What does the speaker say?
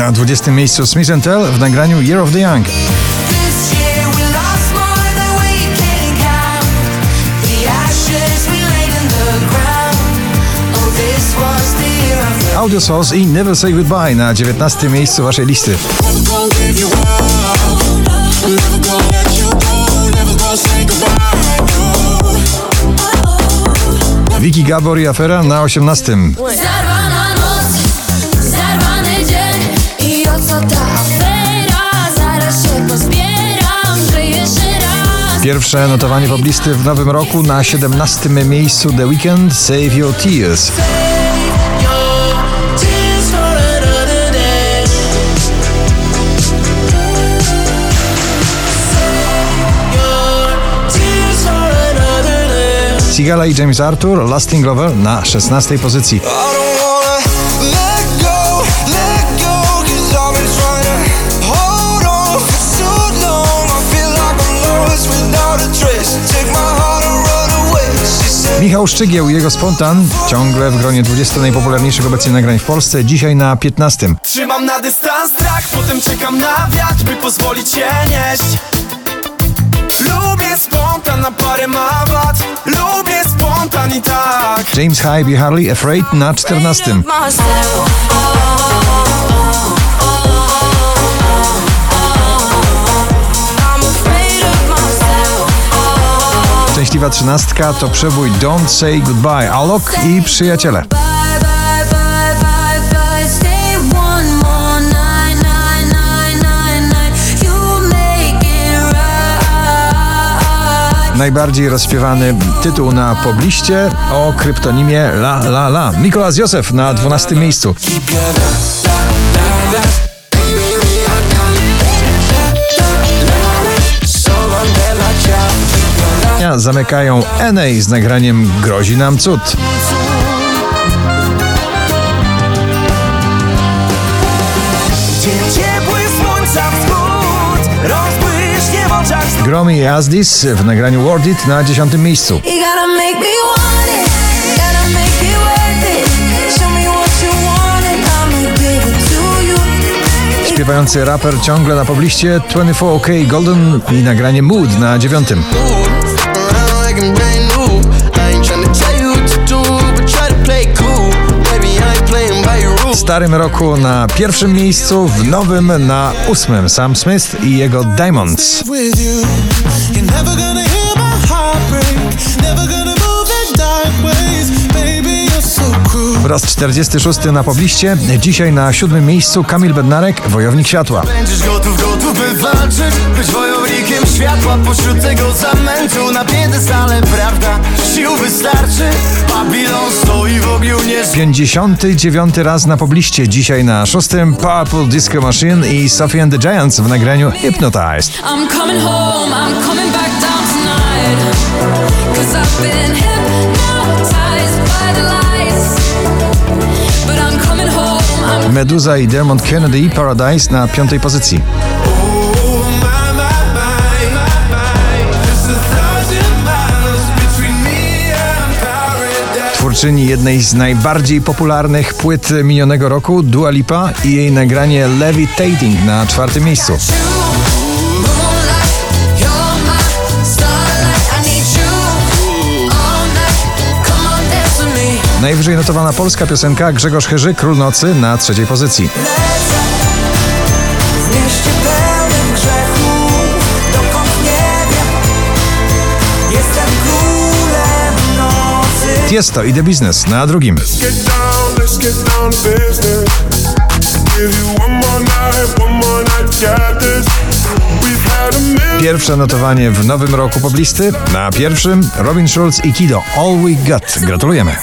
Na 20 miejscu Smith Tell w nagraniu Year of the Young. Oh, Audio Souls i Never Say Goodbye na 19 miejscu waszej listy. Wiki Gabor i Afera na 18. Pierwsze notowanie poblisty w nowym roku na 17 miejscu The Weekend Save Your Tears. Sigala i James Arthur Lasting Lover na 16 pozycji. Michał Szczygieł i jego Spontan ciągle w gronie 20 najpopularniejszych obecnie nagrań w Polsce, dzisiaj na 15. Trzymam na dystans strach, potem czekam na wiatr, by pozwolić się nieść Lubię spontan, na parę ma wad Lubię spontan i tak James Hype i Harley Afraid na 14. Szczęśliwa trzynastka to przebój Don't Say Goodbye, Alok i Przyjaciele. Najbardziej rozśpiewany tytuł na pobliście o kryptonimie La La La. Mikolas Józef na 12 miejscu. Zamykają NA z nagraniem Grozi nam cud. Gromi i Azdis w nagraniu Word It na 10 miejscu. Worth Śpiewający raper ciągle na pobliście 24K Golden i nagranie Mood na 9. Brand new. I ain't tryna tell you what to do, but try to play cool. Baby, I ain't playing by your W rules. starym roku na pierwszym miejscu, w nowym na ósmym Sam Smith i jego Diamonds. with you. You're never gonna hear my heart break. Never gonna Po raz 46 na pobliście, dzisiaj na siódmym miejscu Kamil Bednarek, Wojownik Światła. Będziesz gotów, gotów by walczyć Być wojownikiem światła pośród tego zamętu. Na piedestale prawda, sił wystarczy. Babilon stoi w ogniu nie 59 raz na pobliście, dzisiaj na szóstym Purple Disco Machine i Sophie and the Giants w nagraniu Hypnotized. I'm coming home, I'm coming back down tonight. Cause I've been hypnotized by the lights Meduza i Dermot Kennedy Paradise na piątej pozycji. Twórczyni jednej z najbardziej popularnych płyt minionego roku, Dua Lipa i jej nagranie Levitating na czwartym miejscu. Najwyżej notowana polska piosenka Grzegorz Chyży, Król Nocy na trzeciej pozycji. W mieście pełnym grzechów, dokąd nie wiem Jestem królem nocy Tiesto i The Business na drugim. Let's get down, to night, night, Pierwsze notowanie w nowym roku poblisty. Na pierwszym Robin Schulz i Kido All We Got. Gratulujemy.